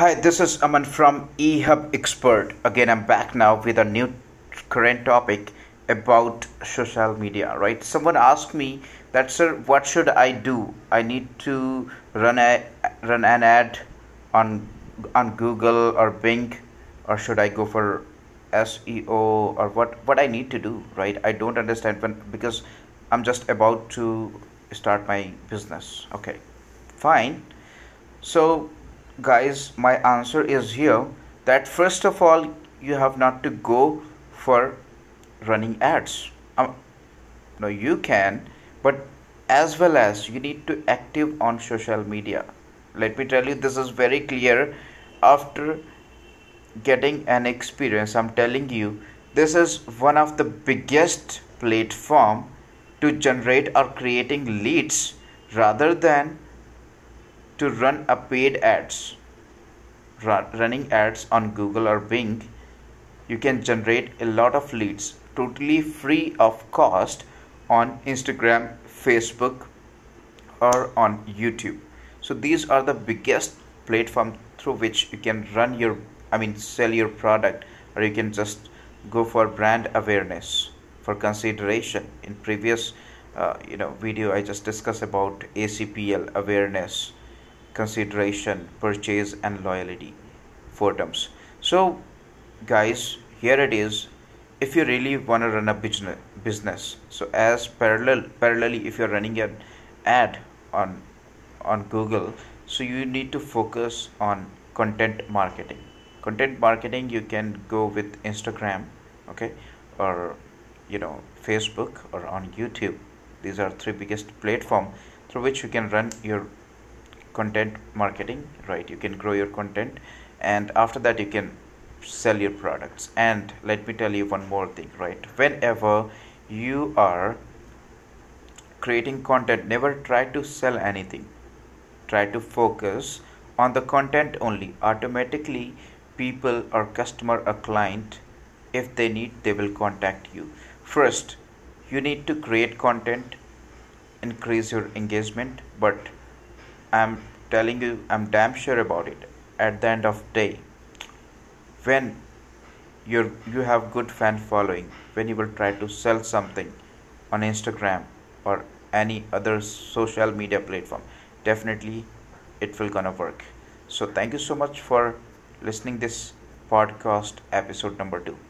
Hi, this is Aman from eHub Expert. Again, I'm back now with a new current topic about social media. Right? Someone asked me that, sir, what should I do? I need to run a run an ad on on Google or Bing, or should I go for SEO or what? What I need to do? Right? I don't understand when because I'm just about to start my business. Okay, fine. So guys my answer is here that first of all you have not to go for running ads. Um, no you can but as well as you need to active on social media. Let me tell you this is very clear. After getting an experience i'm telling you this is one of the biggest platform to generate or creating leads rather than to run a paid ads running ads on google or bing you can generate a lot of leads totally free of cost on instagram facebook or on youtube. So these are the biggest platform through which you can run your i mean sell your product or you can just go for brand awareness for consideration. In previous uh, you know video i just discussed about acpl awareness consideration purchase and loyalty four terms. So guys here it is. If you really want to run a business business so as parallel parallelly if you're running an ad on on google so you need to focus on content marketing. Content marketing you can go with instagram okay or you know facebook or on youtube. These are three biggest platform through which you can run your content marketing right? You can grow your content and after that you can sell your products. And let me tell you one more thing right? Whenever you are creating content never try to sell anything. Try to focus on the content only. Automatically people or customer or client if they need they will contact you. First you need to create content increase your engagement but i'm telling you i'm damn sure about it. At the end of day when you you have good fan following when you will try to sell something on instagram or any other social media platform definitely it will gonna work. So thank you so much for listening this podcast episode number 2